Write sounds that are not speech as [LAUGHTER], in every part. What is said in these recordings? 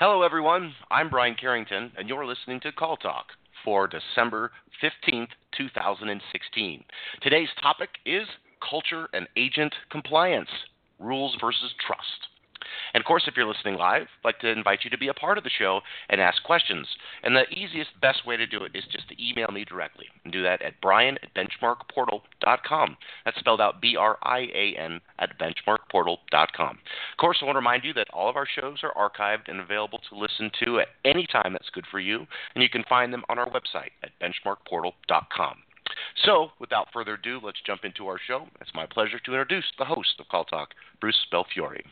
Hello, everyone. I'm Brian Carrington, and you're listening to Call Talk for December 15th, 2016. Today's topic is culture and agent compliance rules versus trust. And of course, if you're listening live, I'd like to invite you to be a part of the show and ask questions. And the easiest, best way to do it is just to email me directly. And do that at brian at benchmarkportal.com. That's spelled out B R I A N at benchmarkportal.com. Of course, I want to remind you that all of our shows are archived and available to listen to at any time that's good for you. And you can find them on our website at benchmarkportal.com. So, without further ado, let's jump into our show. It's my pleasure to introduce the host of Call Talk, Bruce Belfiore.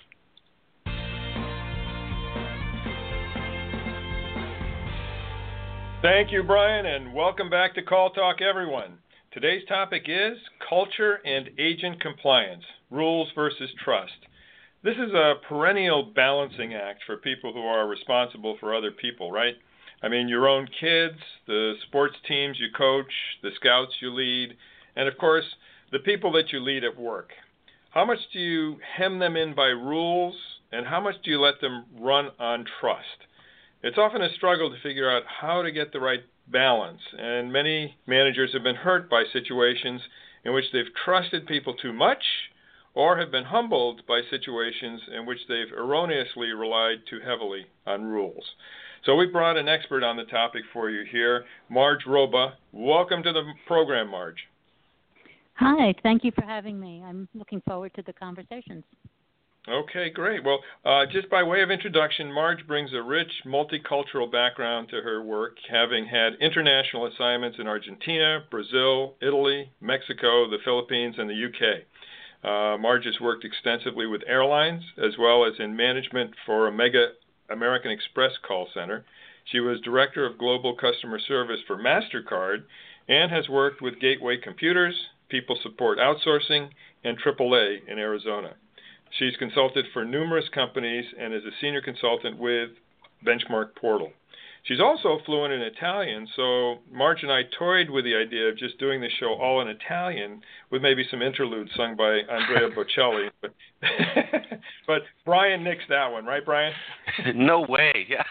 Thank you, Brian, and welcome back to Call Talk, everyone. Today's topic is culture and agent compliance rules versus trust. This is a perennial balancing act for people who are responsible for other people, right? I mean, your own kids, the sports teams you coach, the scouts you lead, and of course, the people that you lead at work. How much do you hem them in by rules, and how much do you let them run on trust? It's often a struggle to figure out how to get the right balance, and many managers have been hurt by situations in which they've trusted people too much or have been humbled by situations in which they've erroneously relied too heavily on rules. So we brought an expert on the topic for you here, Marge Robba. Welcome to the program, Marge. Hi, thank you for having me. I'm looking forward to the conversations. Okay, great. Well, uh, just by way of introduction, Marge brings a rich multicultural background to her work, having had international assignments in Argentina, Brazil, Italy, Mexico, the Philippines, and the UK. Uh, Marge has worked extensively with airlines as well as in management for a mega American Express call center. She was director of global customer service for MasterCard and has worked with Gateway Computers, People Support Outsourcing, and AAA in Arizona. She's consulted for numerous companies and is a senior consultant with Benchmark Portal. She's also fluent in Italian, so Marge and I toyed with the idea of just doing the show all in Italian with maybe some interludes sung by Andrea [LAUGHS] Bocelli. But, [LAUGHS] but Brian nixed that one, right, Brian? [LAUGHS] no way. Yeah.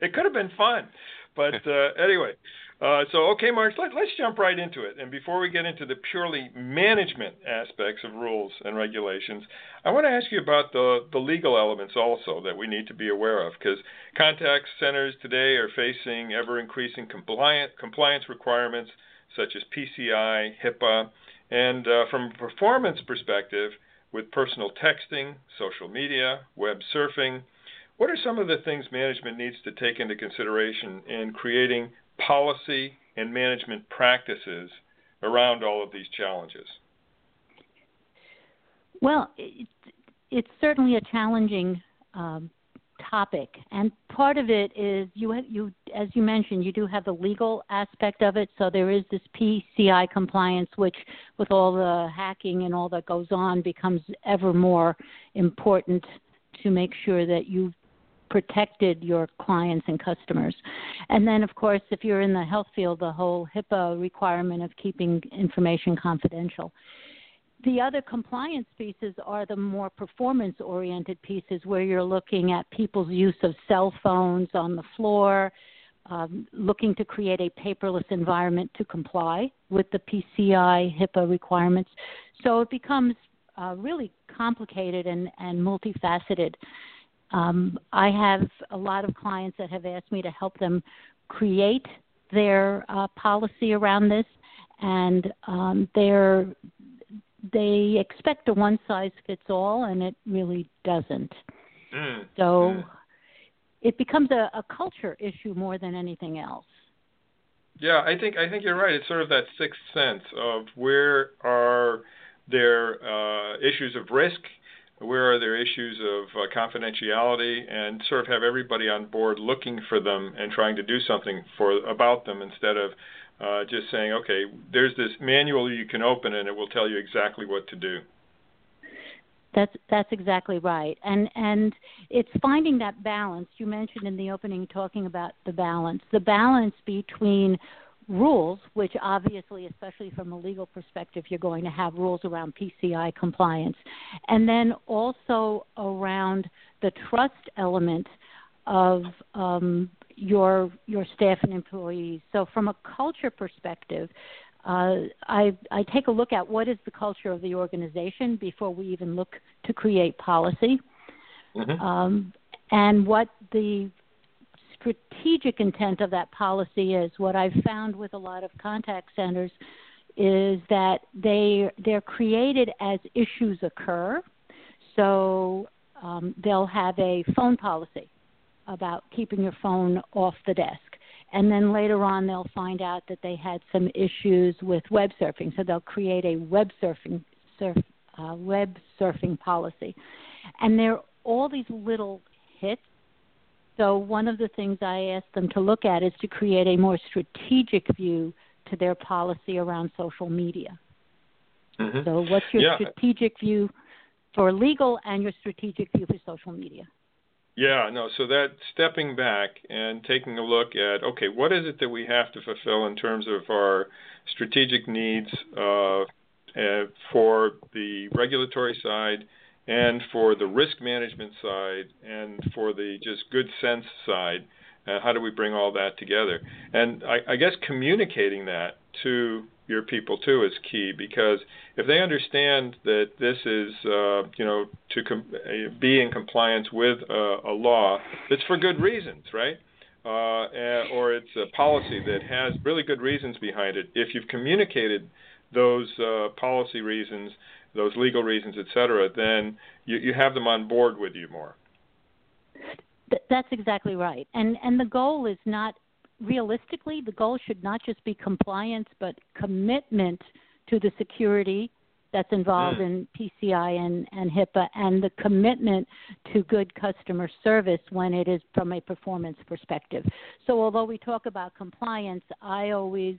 it could have been fun. But uh, anyway, uh, so, okay, Marge, let, us jump right into it. And before we get into the purely management aspects of rules and regulations, I want to ask you about the, the legal elements also that we need to be aware of, because contact centers today are facing ever increasing compliant, compliance requirements such as PCI, HIPAA, and uh, from a performance perspective, with personal texting, social media, web surfing, what are some of the things management needs to take into consideration in creating policy and management practices around all of these challenges? Well, it, it's certainly a challenging um, topic, and part of it is you, you, as you mentioned, you do have the legal aspect of it. So there is this PCI compliance, which, with all the hacking and all that goes on, becomes ever more important to make sure that you protected your clients and customers. And then, of course, if you're in the health field, the whole HIPAA requirement of keeping information confidential. The other compliance pieces are the more performance oriented pieces where you're looking at people's use of cell phones on the floor, um, looking to create a paperless environment to comply with the PCI HIPAA requirements. So it becomes uh, really complicated and, and multifaceted. Um, I have a lot of clients that have asked me to help them create their uh, policy around this, and um, they're they expect a one size fits all, and it really doesn't. Mm. So mm. it becomes a, a culture issue more than anything else. Yeah, I think I think you're right. It's sort of that sixth sense of where are there uh, issues of risk where are there issues of uh, confidentiality? And sort of have everybody on board looking for them and trying to do something for about them instead of uh, just saying okay there's this manual you can open and it will tell you exactly what to do. That's that's exactly right. And and it's finding that balance. You mentioned in the opening talking about the balance. The balance between rules, which obviously, especially from a legal perspective, you're going to have rules around PCI compliance, and then also around the trust element of um, your your staff and employees. So, from a culture perspective, uh, I, I take a look at what is the culture of the organization before we even look to create policy, mm-hmm. um, and what the strategic intent of that policy is. What I've found with a lot of contact centers is that they they're created as issues occur. So um, they'll have a phone policy about keeping your phone off the desk. And then later on, they'll find out that they had some issues with web surfing, so they'll create a web surfing surf, uh, web surfing policy. And they're all these little hits so, one of the things I asked them to look at is to create a more strategic view to their policy around social media. Mm-hmm. So, what's your yeah. strategic view for legal and your strategic view for social media? Yeah, no, so that stepping back and taking a look at okay, what is it that we have to fulfill in terms of our strategic needs uh, uh, for the regulatory side and for the risk management side and for the just good sense side. Uh, how do we bring all that together? And I, I guess communicating that to your people too is key because if they understand that this is, uh, you know, to com- be in compliance with a law that's for good reasons, right? Uh, or it's a policy that has really good reasons behind it. If you've communicated those uh, policy reasons those legal reasons, et cetera, then you, you have them on board with you more. That's exactly right. And and the goal is not realistically the goal should not just be compliance but commitment to the security that's involved mm. in PCI and, and HIPAA and the commitment to good customer service when it is from a performance perspective. So although we talk about compliance, I always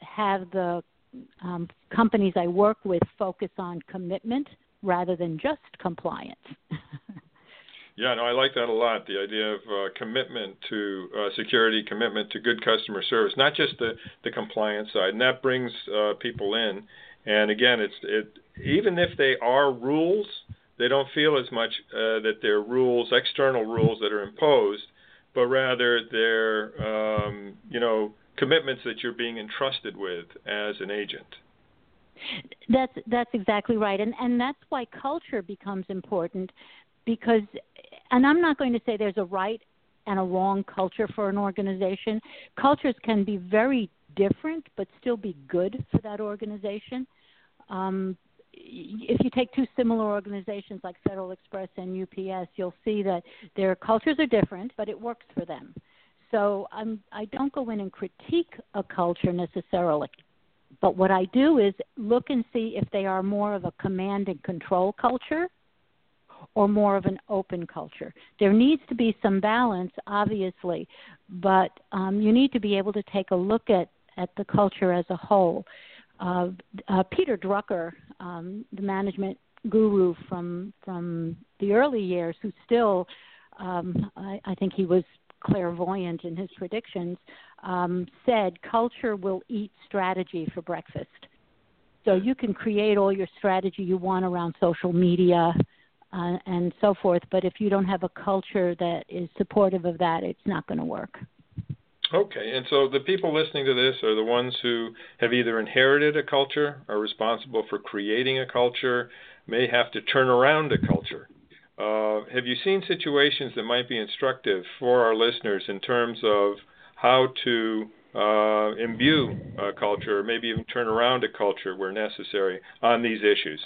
have the um, companies I work with focus on commitment rather than just compliance. [LAUGHS] yeah, no, I like that a lot. The idea of uh, commitment to uh, security, commitment to good customer service, not just the, the compliance side, and that brings uh, people in. And again, it's it even if they are rules, they don't feel as much uh, that they're rules, external rules that are imposed, but rather they're um, you know commitments that you're being entrusted with as an agent. That's that's exactly right, and and that's why culture becomes important, because, and I'm not going to say there's a right and a wrong culture for an organization. Cultures can be very different, but still be good for that organization. Um, if you take two similar organizations like Federal Express and UPS, you'll see that their cultures are different, but it works for them. So I'm, I don't go in and critique a culture necessarily. But what I do is look and see if they are more of a command and control culture or more of an open culture. There needs to be some balance, obviously, but um, you need to be able to take a look at, at the culture as a whole. Uh, uh, Peter Drucker, um, the management guru from from the early years, who still, um, I, I think he was clairvoyant in his predictions, um, said culture will eat strategy for breakfast. So you can create all your strategy you want around social media uh, and so forth, but if you don't have a culture that is supportive of that, it's not going to work. Okay, and so the people listening to this are the ones who have either inherited a culture, are responsible for creating a culture, may have to turn around a culture. Uh, have you seen situations that might be instructive for our listeners in terms of how to uh, imbue a culture, or maybe even turn around a culture where necessary on these issues?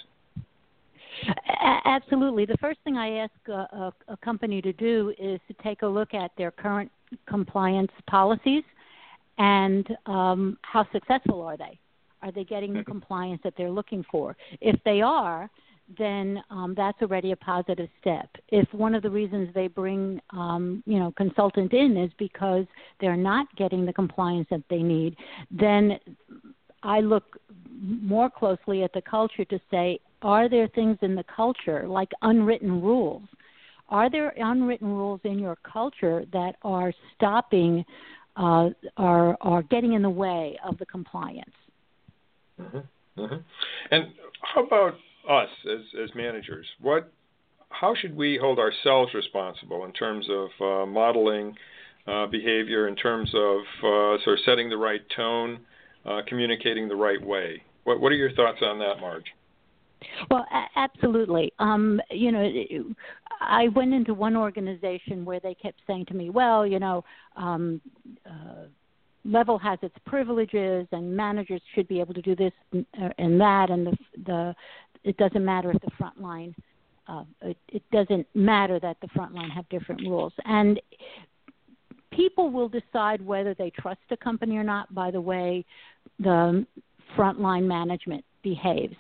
Absolutely. The first thing I ask a, a, a, company to do is to take a look at their current compliance policies and um, how successful are they? Are they getting the mm-hmm. compliance that they're looking for? If they are, then um, that's already a positive step. If one of the reasons they bring, um, you know, consultant in is because they're not getting the compliance that they need, then I look more closely at the culture to say, are there things in the culture like unwritten rules? Are there unwritten rules in your culture that are stopping uh, are are getting in the way of the compliance. Mm-hmm. Mm-hmm. And how about us as as managers? What how should we hold ourselves responsible in terms of uh, modeling uh, behavior, in terms of uh, sort of setting the right tone, uh, communicating the right way? What what are your thoughts on that, Marge? Well, a- absolutely. Um, you know, I went into one organization where they kept saying to me, "Well, you know, um, uh, level has its privileges, and managers should be able to do this and, and that, and the the it doesn't matter if the front line." Uh, it, it doesn't matter that the front line have different rules, and people will decide whether they trust a company or not by the way the frontline management behaves.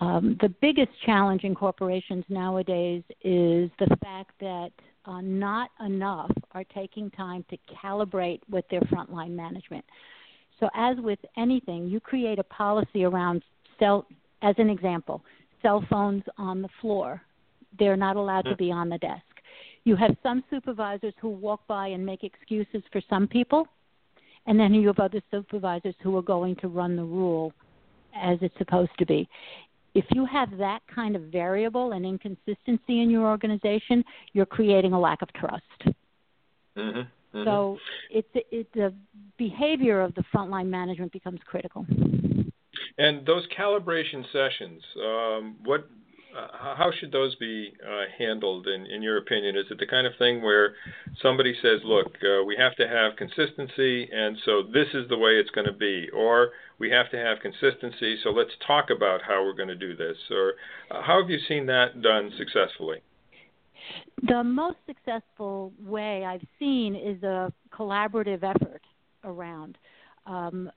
Um, the biggest challenge in corporations nowadays is the fact that uh, not enough are taking time to calibrate with their frontline management. So, as with anything, you create a policy around cell, as an example, cell phones on the floor. They're not allowed to be on the desk. You have some supervisors who walk by and make excuses for some people, and then you have other supervisors who are going to run the rule as it's supposed to be if you have that kind of variable and inconsistency in your organization, you're creating a lack of trust. Mm-hmm, mm-hmm. So it's it, the behavior of the frontline management becomes critical. And those calibration sessions, um, what uh, how should those be uh, handled in, in your opinion? Is it the kind of thing where somebody says, look, uh, we have to have consistency, and so this is the way it's going to be, or we have to have consistency, so let's talk about how we're going to do this, or uh, how have you seen that done successfully? The most successful way I've seen is a collaborative effort around. Um,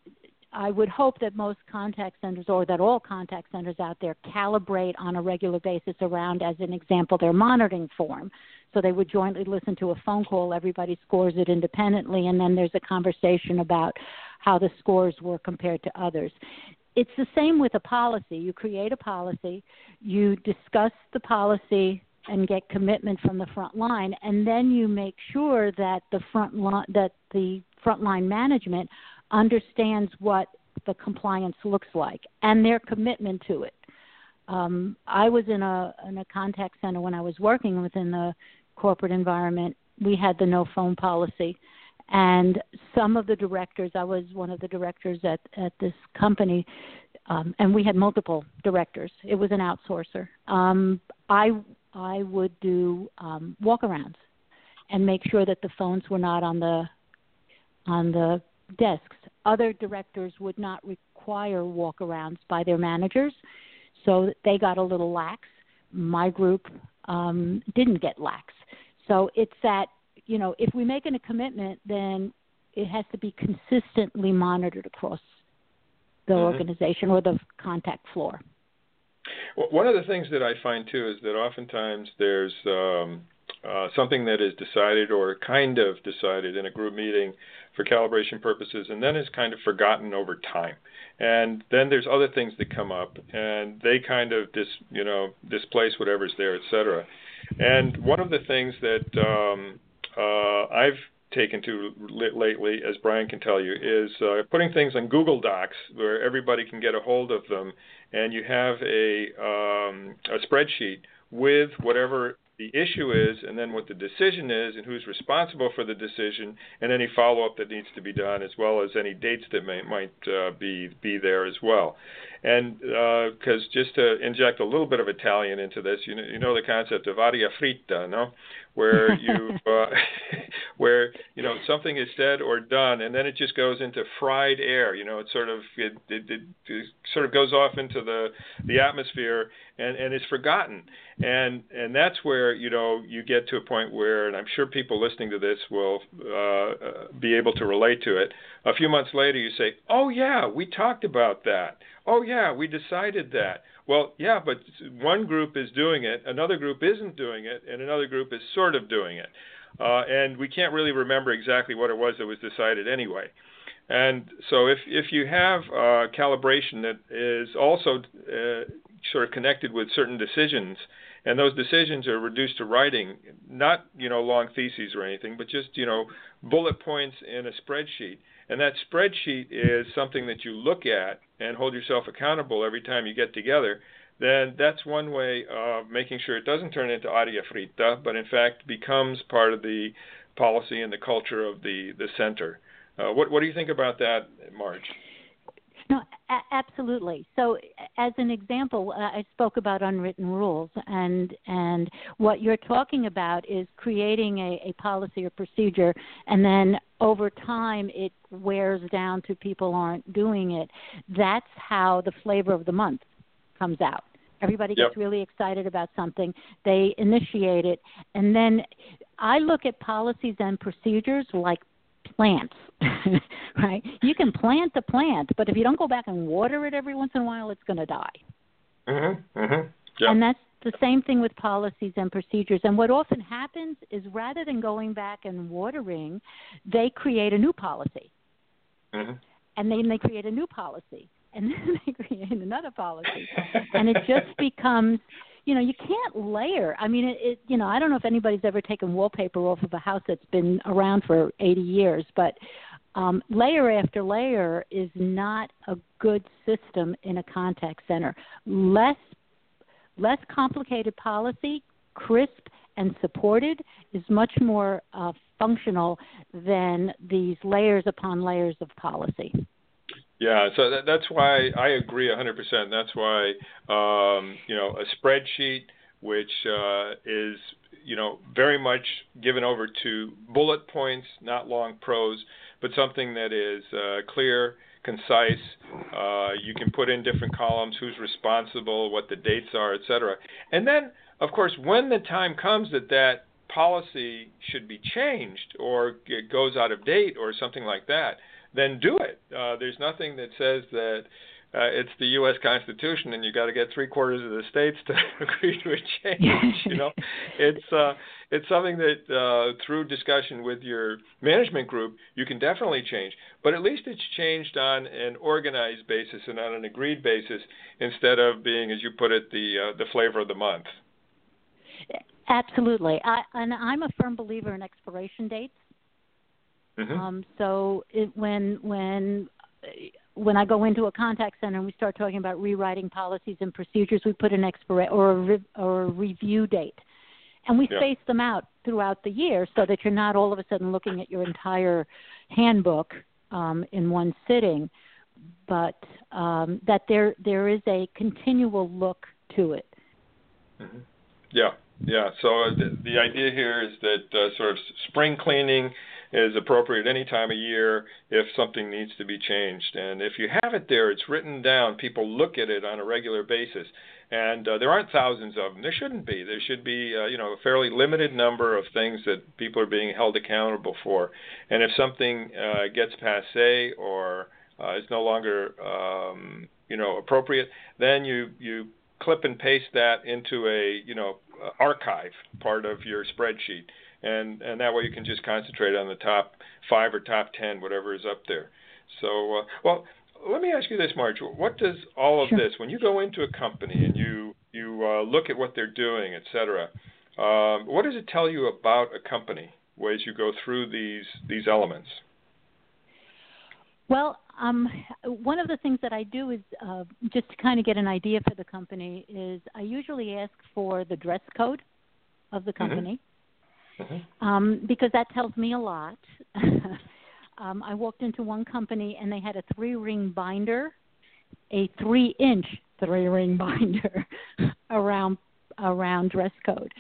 I would hope that most contact centers, or that all contact centers out there, calibrate on a regular basis around, as an example, their monitoring form. So they would jointly listen to a phone call, everybody scores it independently, and then there's a conversation about how the scores were compared to others. It's the same with a policy. You create a policy, you discuss the policy and get commitment from the front line, and then you make sure that the front line, that the frontline management understands what the compliance looks like and their commitment to it. Um, I was in a in a contact center when I was working within the corporate environment. We had the no phone policy, and some of the directors. I was one of the directors at at this company, um, and we had multiple directors. It was an outsourcer. Um, I I would do um, walkarounds and make sure that the phones were not on the on the desks. Other directors would not require walkarounds by their managers, so they got a little lax. My group um, didn't get lax. So it's that, you know, if we make a commitment, then it has to be consistently monitored across the mm-hmm. organization or the contact floor. Well, one of the things that I find too is that oftentimes there's um, uh, something that is decided or kind of decided in a group meeting for calibration purposes, and then is kind of forgotten over time. And then there's other things that come up, and they kind of dis, you know, displace whatever's there, etc. And one of the things that um, uh, I've taken to lately, as Brian can tell you, is uh, putting things on Google Docs where everybody can get a hold of them, and you have a um, a spreadsheet with whatever the issue is, and then what the decision is, and who's responsible for the decision, and any follow-up that needs to be done, as well as any dates that may, might uh, be be there as well. And because uh, just to inject a little bit of Italian into this, you know, you know the concept of aria fritta, no? Where [LAUGHS] you, uh, where you know something is said or done, and then it just goes into fried air. You know, it sort of it, it, it, it sort of goes off into the the atmosphere and and is forgotten. And and that's where you know you get to a point where, and I'm sure people listening to this will uh, be able to relate to it. A few months later, you say, "Oh yeah, we talked about that." Oh, yeah, we decided that. Well, yeah, but one group is doing it, another group isn't doing it, and another group is sort of doing it. Uh, and we can't really remember exactly what it was that was decided anyway. And so if, if you have uh, calibration that is also uh, sort of connected with certain decisions, and those decisions are reduced to writing, not you know long theses or anything, but just you know bullet points in a spreadsheet. And that spreadsheet is something that you look at and hold yourself accountable every time you get together. Then that's one way of making sure it doesn't turn into aria fritta, but in fact becomes part of the policy and the culture of the the center. Uh, what what do you think about that, Marge? No, a- absolutely. So, as an example, uh, I spoke about unwritten rules, and and what you're talking about is creating a, a policy or procedure, and then over time it wears down to people aren't doing it. That's how the flavor of the month comes out. Everybody gets yep. really excited about something. They initiate it, and then I look at policies and procedures like plants, [LAUGHS] right? You can plant the plant, but if you don't go back and water it every once in a while, it's going to die. Mhm. Mhm. And that's the same thing with policies and procedures. And what often happens is rather than going back and watering, they create a new policy. Mhm. And then they create a new policy. And [LAUGHS] then they create another policy. and it just becomes you know you can't layer. I mean it, it you know i don't know if anybody's ever taken wallpaper off of a house that's been around for 80 years but um, layer after layer is not a good system in a contact center. Less less complicated policy crisp and supported is much more uh, functional than these layers upon layers of policy yeah, so that, that's why I agree 100%. That's why um, you know a spreadsheet which uh, is you know very much given over to bullet points, not long prose, but something that is uh, clear, concise. Uh, you can put in different columns, who's responsible, what the dates are, etc. And then, of course, when the time comes that that policy should be changed or it goes out of date or something like that then do it. Uh, there's nothing that says that uh, it's the U.S. Constitution and you got to get three quarters of the states to [LAUGHS] agree to a change. you know, [LAUGHS] it's uh, it's something that uh, through discussion with your management group you can definitely change. But at least it's changed on an organized basis and on an agreed basis instead of being, as you put it, the uh, the flavor of the month. Absolutely, I, and I'm a firm believer in expiration dates. Mm-hmm. Um, so it, when when when I go into a contact center and we start talking about rewriting policies and procedures, we put an expira or a re- or a review date, and we Yeah. space them out throughout the year so that you're not all of a sudden looking at your entire handbook um, in one sitting, but um, that there there is a continual look to it. Mhm. Yeah, yeah. So uh, the, the idea here is that uh, sort of spring cleaning is appropriate any time of year if something needs to be changed. And if you have it there, it's written down. People look at it on a regular basis. And uh, there aren't thousands of them. There shouldn't be. There should be, uh, you know, a fairly limited number of things that people are being held accountable for. And if something uh, gets passe or uh, is no longer, um, you know, appropriate, then you you clip and paste that into a, you know, archive part of your spreadsheet and and that way you can just concentrate on the top five or top ten, whatever is up there. So, uh, well, let me ask you this, Marge. What does all of Sure. this, when you go into a company and you you uh, look at what they're doing, et cetera, um, what does it tell you about a company as you go through these these elements? Well, um, one of the things that I do is uh, just to kind of get an idea for the company is I usually ask for the dress code of the company Mm-hmm. Um, because that tells me a lot. [LAUGHS] um, I walked into one company and they had a three ring binder, a three inch three ring [LAUGHS] binder around around dress code.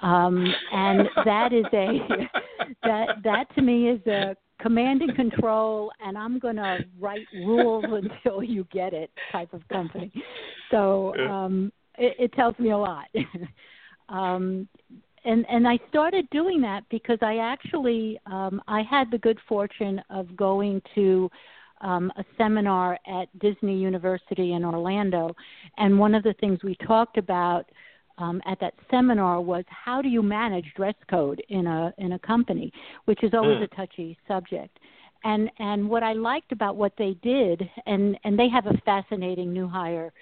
Um, and that is a [LAUGHS] that that to me is a command and control and I'm gonna write rules until you get it type of company. So um it, it tells me a lot. um and and I started doing that because I actually um, I had the good fortune of going to um, a seminar at Disney University in Orlando, and one of the things we talked about um, at that seminar was how do you manage dress code in a in a company, which is always Mm. a touchy subject. And and what I liked about what they did, and and they have a fascinating new hire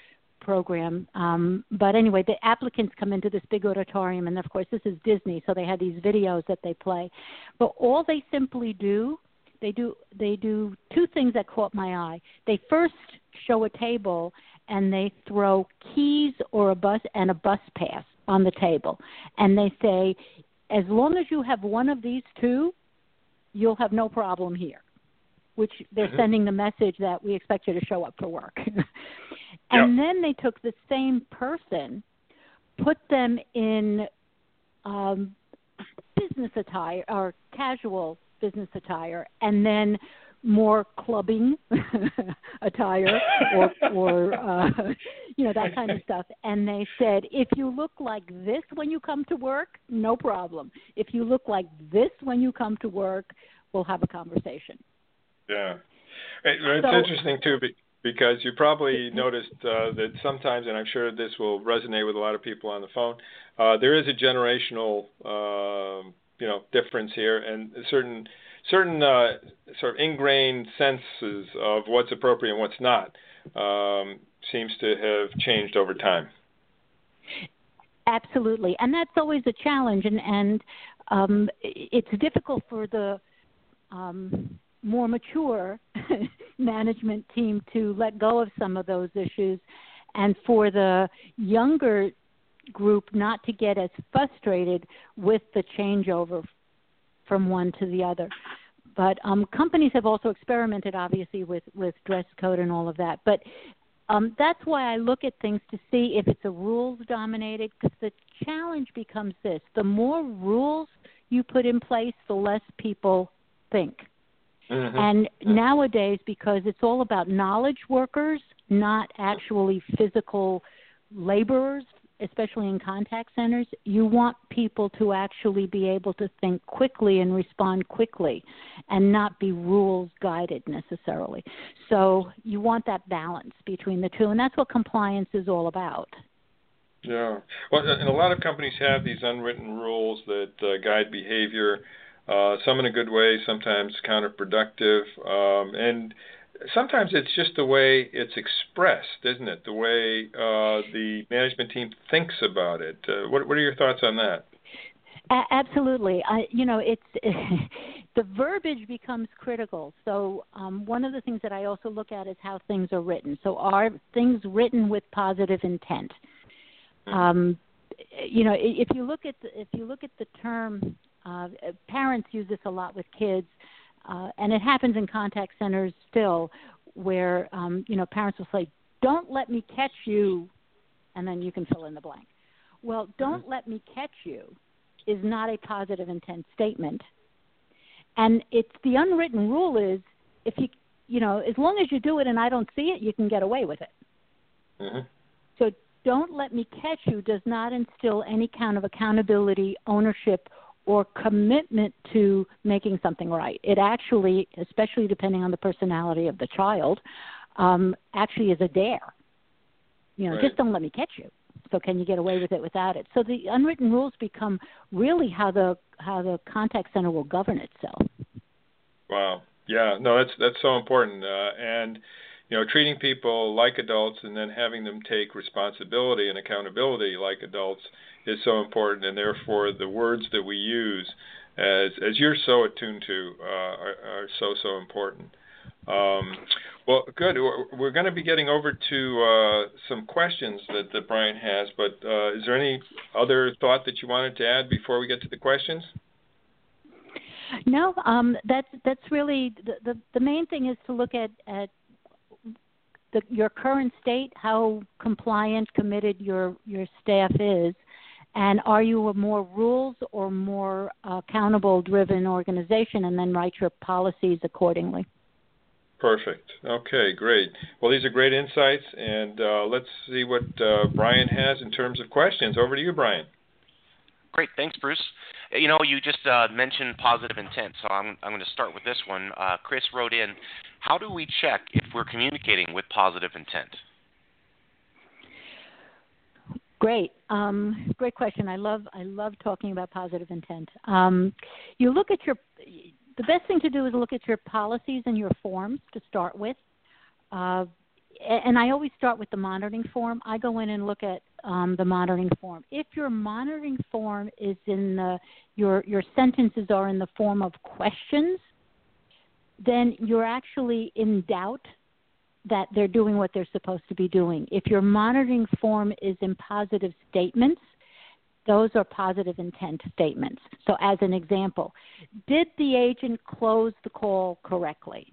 program. Um, but anyway, the applicants come into this big auditorium, and of course, this is Disney, so they have these videos that they play. But all they simply do, they do they do two things that caught my eye. They first show a table, and they throw keys or a bus and a bus pass on the table, and they say, as long as you have one of these two, you'll have no problem here which they're mm-hmm. sending the message that we expect you to show up for work. [LAUGHS] and yep. then they took the same person, put them in um, business attire or casual business attire, and then more clubbing [LAUGHS] attire or or uh you know that kind of stuff and they said if you look like this when you come to work no problem if you look like this when you come to work we'll have a conversation yeah, it's so, interesting too because you probably noticed uh, that sometimes, and I'm sure this will resonate with a lot of people on the phone. Uh, there is a generational, uh, you know, difference here, and certain certain uh, sort of ingrained senses of what's appropriate and what's not um, seems to have changed over time. Absolutely, and that's always a challenge, and and um, it's difficult for the um, more mature [LAUGHS] management team to let go of some of those issues and for the younger group not to get as frustrated with the changeover from one to the other. But um, companies have also experimented, obviously, with, with dress code and all of that. But um, that's why I look at things to see if it's a rules dominated, because the challenge becomes this the more rules you put in place, the less people think. Mm-hmm. And nowadays, because it's all about knowledge workers, not actually physical laborers, especially in contact centers, you want people to actually be able to think quickly and respond quickly and not be rules guided necessarily. So you want that balance between the two, and that's what compliance is all about. Yeah. Well, and a lot of companies have these unwritten rules that uh, guide behavior uh, some in a good way, sometimes counterproductive, um, and sometimes it's just the way it's expressed, isn't it? The way uh, the management team thinks about it. Uh, what, what are your thoughts on that? A- absolutely. I, you know, it's [LAUGHS] the verbiage becomes critical. So um, one of the things that I also look at is how things are written. So are things written with positive intent? Hmm. Um, you know, if you look at the, if you look at the term uh, parents use this a lot with kids, uh, and it happens in contact centers still, where um, you know parents will say, "Don't let me catch you," and then you can fill in the blank. Well, mm-hmm. "Don't mm-hmm. let me catch you" is not a positive intent statement, and it's the unwritten rule is if you you know as long as you do it and I don't see it, you can get away with it. Mm-hmm. So don't let me catch you does not instill any kind of accountability, ownership, or commitment to making something right. It actually, especially depending on the personality of the child, um, actually is a dare. You know, right. just don't let me catch you. So can you get away with it without it? So the unwritten rules become really how the how the contact center will govern itself. Wow. Yeah. No, that's that's so important. Uh, and you know, treating people like adults and then having them take responsibility and accountability like adults is so important, and therefore the words that we use, as as you're so attuned to, uh, are, are, so so important. Um, well, good. We're going to be getting over to uh, some questions that, that Brian has, but uh, is there any other thought that you wanted to add before we get to the questions? No, um, that's that's really the, the the main thing is to look at at the, your current state, how compliant, committed your your staff is, and are you a more rules or more accountable driven organization? And then write your policies accordingly. Perfect. Okay, great. Well, these are great insights, and uh, let's see what uh, Brian has in terms of questions. Over to you, Brian. Great. Thanks, Bruce. You know, you just uh, mentioned positive intent, so I'm, I'm going to start with this one. Uh, Chris wrote in How do we check if we're communicating with positive intent? Great, um, great question. I love I love talking about positive intent. Um, you look at your the best thing to do is look at your policies and your forms to start with. Uh, and I always start with the monitoring form. I go in and look at um, the monitoring form. If your monitoring form is in the your your sentences are in the form of questions, then you're actually in doubt that they're doing what they're supposed to be doing. If your monitoring form is in positive statements, those are positive intent statements. So, as an example, did the agent close the call correctly?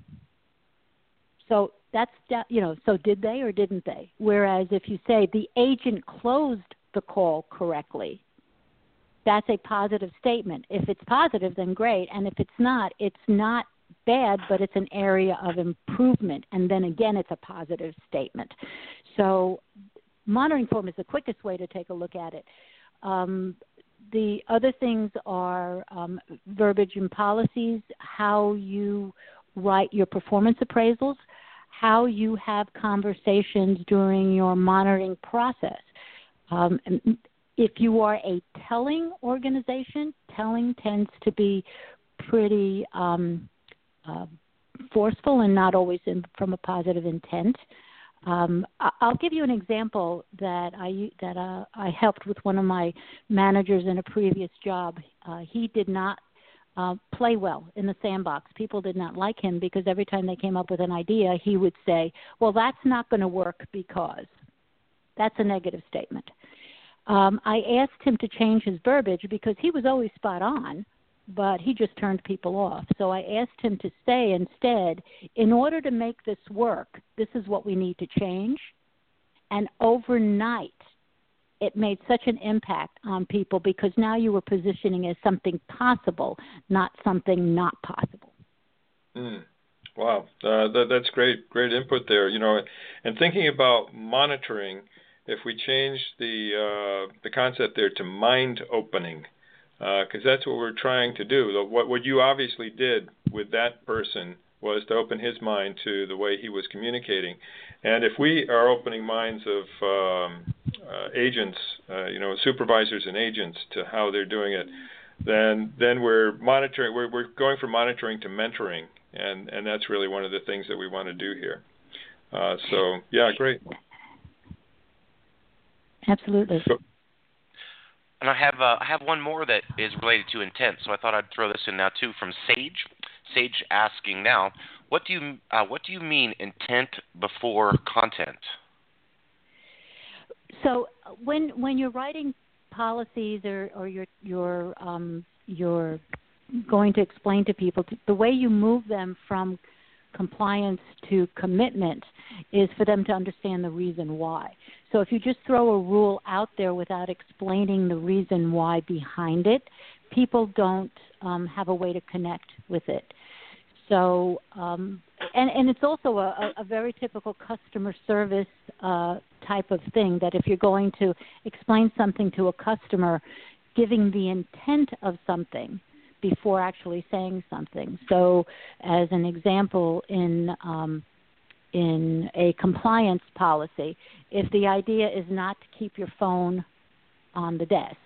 So that's you know, so did they or didn't they? Whereas if you say the agent closed the call correctly, that's a positive statement. If it's positive, then great, and if it's not, it's not bad, but it's an area of improvement, and then again, it's a positive statement. So, monitoring form is the quickest way to take a look at it. Um, the other things are um, verbiage and policies, how you write your performance appraisals, how you have conversations during your monitoring process. Um, if you are a telling organization, telling tends to be pretty um, uh, forceful and not always in, from a positive intent. Um, I'll give you an example that I that uh, I helped with one of my managers in a previous job. Uh, he did not uh, play well in the sandbox. People did not like him because every time they came up with an idea, he would say, "Well, that's not going to work because." That's a negative statement. Um, I asked him to change his verbiage because he was always spot on, but he just turned people off. So I asked him to say instead, in order to make this work, this is what we need to change. And overnight, it made such an impact on people because now you were positioning as something possible, not something not possible. Mm. Wow, uh, that, that's great, great input there. You know, and thinking about monitoring, if we change the uh, the concept there to mind opening, because uh, that's what we're trying to do. What what you obviously did with that person was to open his mind to the way he was communicating, and if we are opening minds of um, uh, agents, uh, you know, supervisors and agents to how they're doing it, then then we're monitoring. We're we're going from monitoring to mentoring, and and that's really one of the things that we want to do here. Uh, so yeah, great. Absolutely. So, and I have uh, I have one more that is related to intent, so I thought I'd throw this in now too from Sage. Sage asking now, what do you uh, what do you mean intent before content? So when when you're writing policies or or you're you're um, you're going to explain to people the way you move them from compliance to commitment is for them to understand the reason why. So if you just throw a rule out there without explaining the reason why behind it, people don't um, have a way to connect with it. So, um, and, and it's also a, a very typical customer service uh, type of thing that if you're going to explain something to a customer, giving the intent of something before actually saying something. So, as an example, in um, in a compliance policy, if the idea is not to keep your phone on the desk,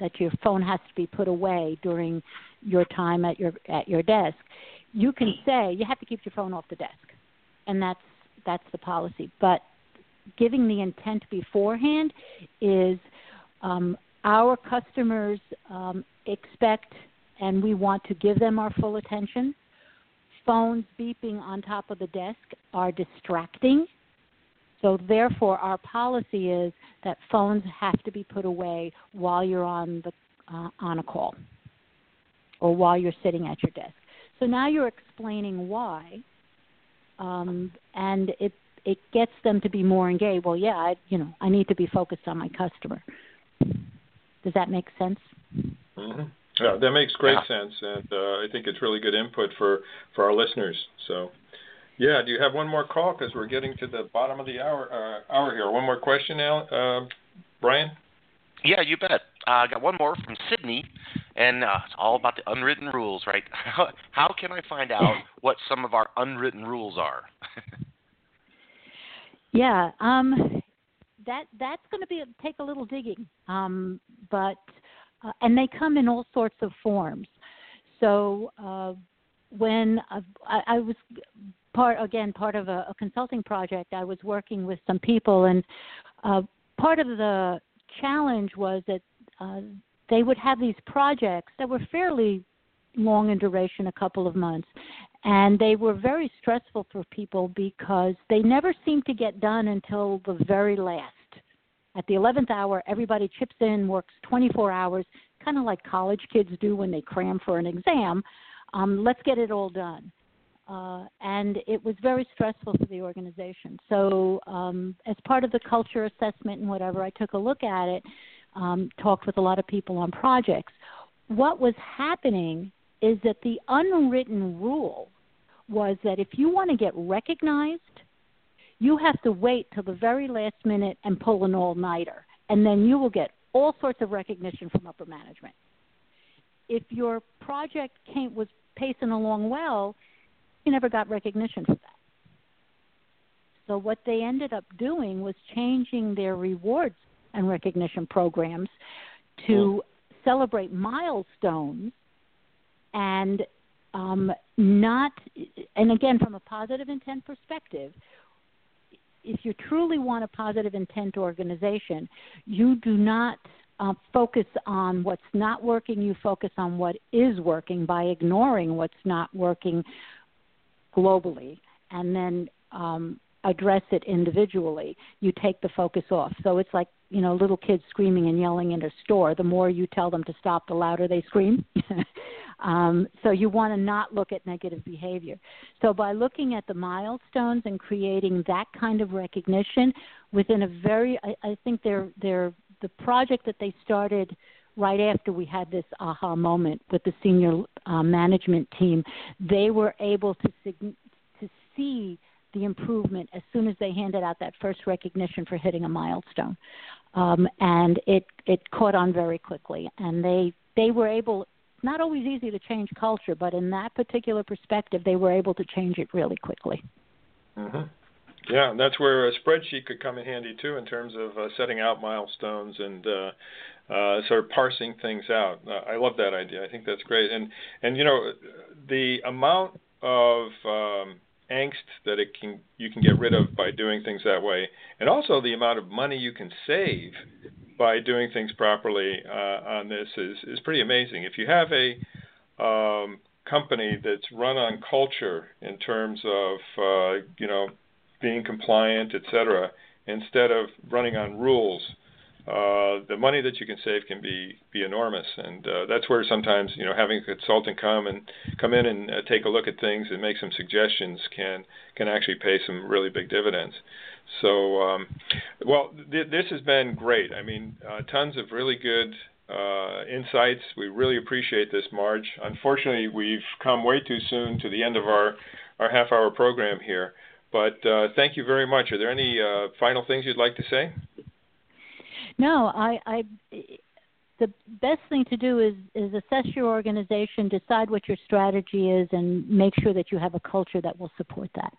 that your phone has to be put away during your time at your at your desk, you can say you have to keep your phone off the desk, and that's that's the policy. But giving the intent beforehand is um, our customers um, expect and we want to give them our full attention phones beeping on top of the desk are distracting. So, therefore, our policy is that phones have to be put away while you're on the uh, on a call or while you're sitting at your desk. So now you're explaining why, um, and it it gets them to be more engaged. Well, yeah, I, you know, I need to be focused on my customer. Does that make sense? Mm-hmm. Yeah, that makes great yeah. sense, and uh, I think it's really good input for for our listeners. So, yeah, do you have one more call? Because we're getting to the bottom of the hour uh, hour here. One more question, Al, uh, Brian. Yeah, you bet. Uh, I got one more from Sydney, and uh, it's all about the unwritten rules, right? [LAUGHS] How can I find out [LAUGHS] what some of our unwritten rules are? [LAUGHS] yeah, um, that that's going to be take a little digging, um, but uh, and they come in all sorts of forms. So uh, when uh, I, I was part again part of a, a consulting project. I was working with some people, and uh, part of the challenge was that uh, they would have these projects that were fairly long in duration, a couple of months, and they were very stressful for people because they never seemed to get done until the very last. At the 11th hour, everybody chips in, works 24 hours, kind of like college kids do when they cram for an exam. Um, let's get it all done. Uh, and it was very stressful for the organization. So, um, as part of the culture assessment and whatever, I took a look at it, um, talked with a lot of people on projects. What was happening is that the unwritten rule was that if you want to get recognized, you have to wait till the very last minute and pull an all nighter, and then you will get all sorts of recognition from upper management. If your project came, was pacing along well, you never got recognition for that. So what they ended up doing was changing their rewards and recognition programs to celebrate milestones and um, not and again from a positive intent perspective if you truly want a positive intent organization you do not uh, focus on what's not working you focus on what is working by ignoring what's not working globally and then um, address it individually, you take the focus off. So it's like, you know, little kids screaming and yelling in a store. The more you tell them to stop, the louder they scream. [LAUGHS] um, so you want to not look at negative behavior. So by looking at the milestones and creating that kind of recognition within a very, I, I think they're, they're, the project that they started right after we had this aha moment with the senior uh, management team, they were able to sig- to see the improvement as soon as they handed out that first recognition for hitting a milestone, um, and it it caught on very quickly, and they they were able. Not always easy to change culture, but in that particular perspective, they were able to change it really quickly. Mm-hmm. Yeah, and that's where a spreadsheet could come in handy too, in terms of uh, setting out milestones and uh, uh, sort of parsing things out. Uh, I love that idea. I think that's great. And and you know, the amount of um, angst that it can you can get rid of by doing things that way, and also the amount of money you can save by doing things properly uh, on this is is pretty amazing. If you have a um, company that's run on culture in terms of uh, you know being compliant, et cetera, instead of running on rules, uh, the money that you can save can be be enormous, and uh, that's where sometimes you know having a consultant come and come in and uh, take a look at things and make some suggestions can can actually pay some really big dividends. So, um, well, th- this has been great. I mean, uh, tons of really good uh, insights. We really appreciate this, Marge. Unfortunately, we've come way too soon to the end of our our half hour program here. But uh, thank you very much. Are there any uh, final things you'd like to say? No, I, I the best thing to do is is assess your organization, decide what your strategy is, and make sure that you have a culture that will support that.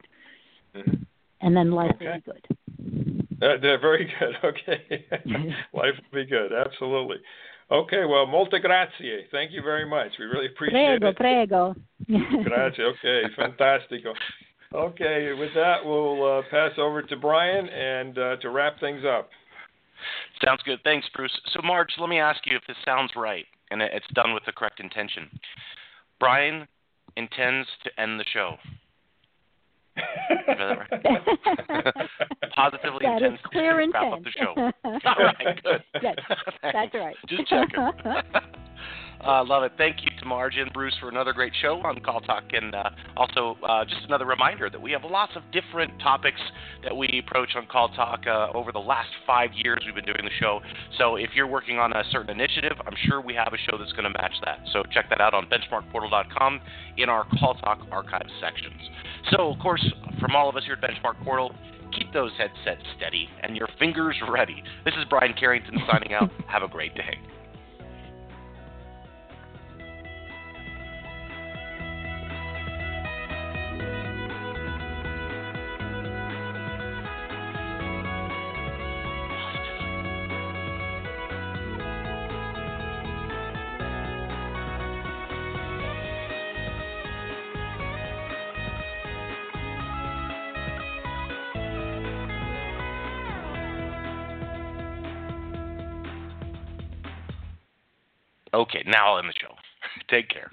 Mm-hmm. And then life okay. will be good. Uh, they're very good. [LAUGHS] Okay, [LAUGHS] life will be good. Absolutely. Okay, well, molte grazie. Thank you very much. We really appreciate prego, it. Prego, prego. grazie. [LAUGHS] Okay, fantastico. Okay, with that, we'll uh, pass over to Brian and uh, to wrap things up. Sounds good. Thanks, Bruce. So, Marge, let me ask you if this sounds right and it's done with the correct intention. Brian intends to end the show. [LAUGHS] Positively that is clear to intent. wrap up the show. [LAUGHS] All right, good. Yes, that's [LAUGHS] right. Just checking. Uh, love it. Thank you to Marge and Bruce for another great show on Call Talk, and uh, also uh, just another reminder that we have lots of different topics that we approach on Call Talk uh, over the last five years we've been doing the show. So if you're working on a certain initiative, I'm sure we have a show that's going to match that. So check that out on benchmarkportal.com in our Call Talk archive sections. So, of course, from all of us here at Benchmark Portal, keep those headsets steady and your fingers ready. This is Brian Carrington signing out. Have a great day. Okay, now I'll end the show. [LAUGHS] Take care.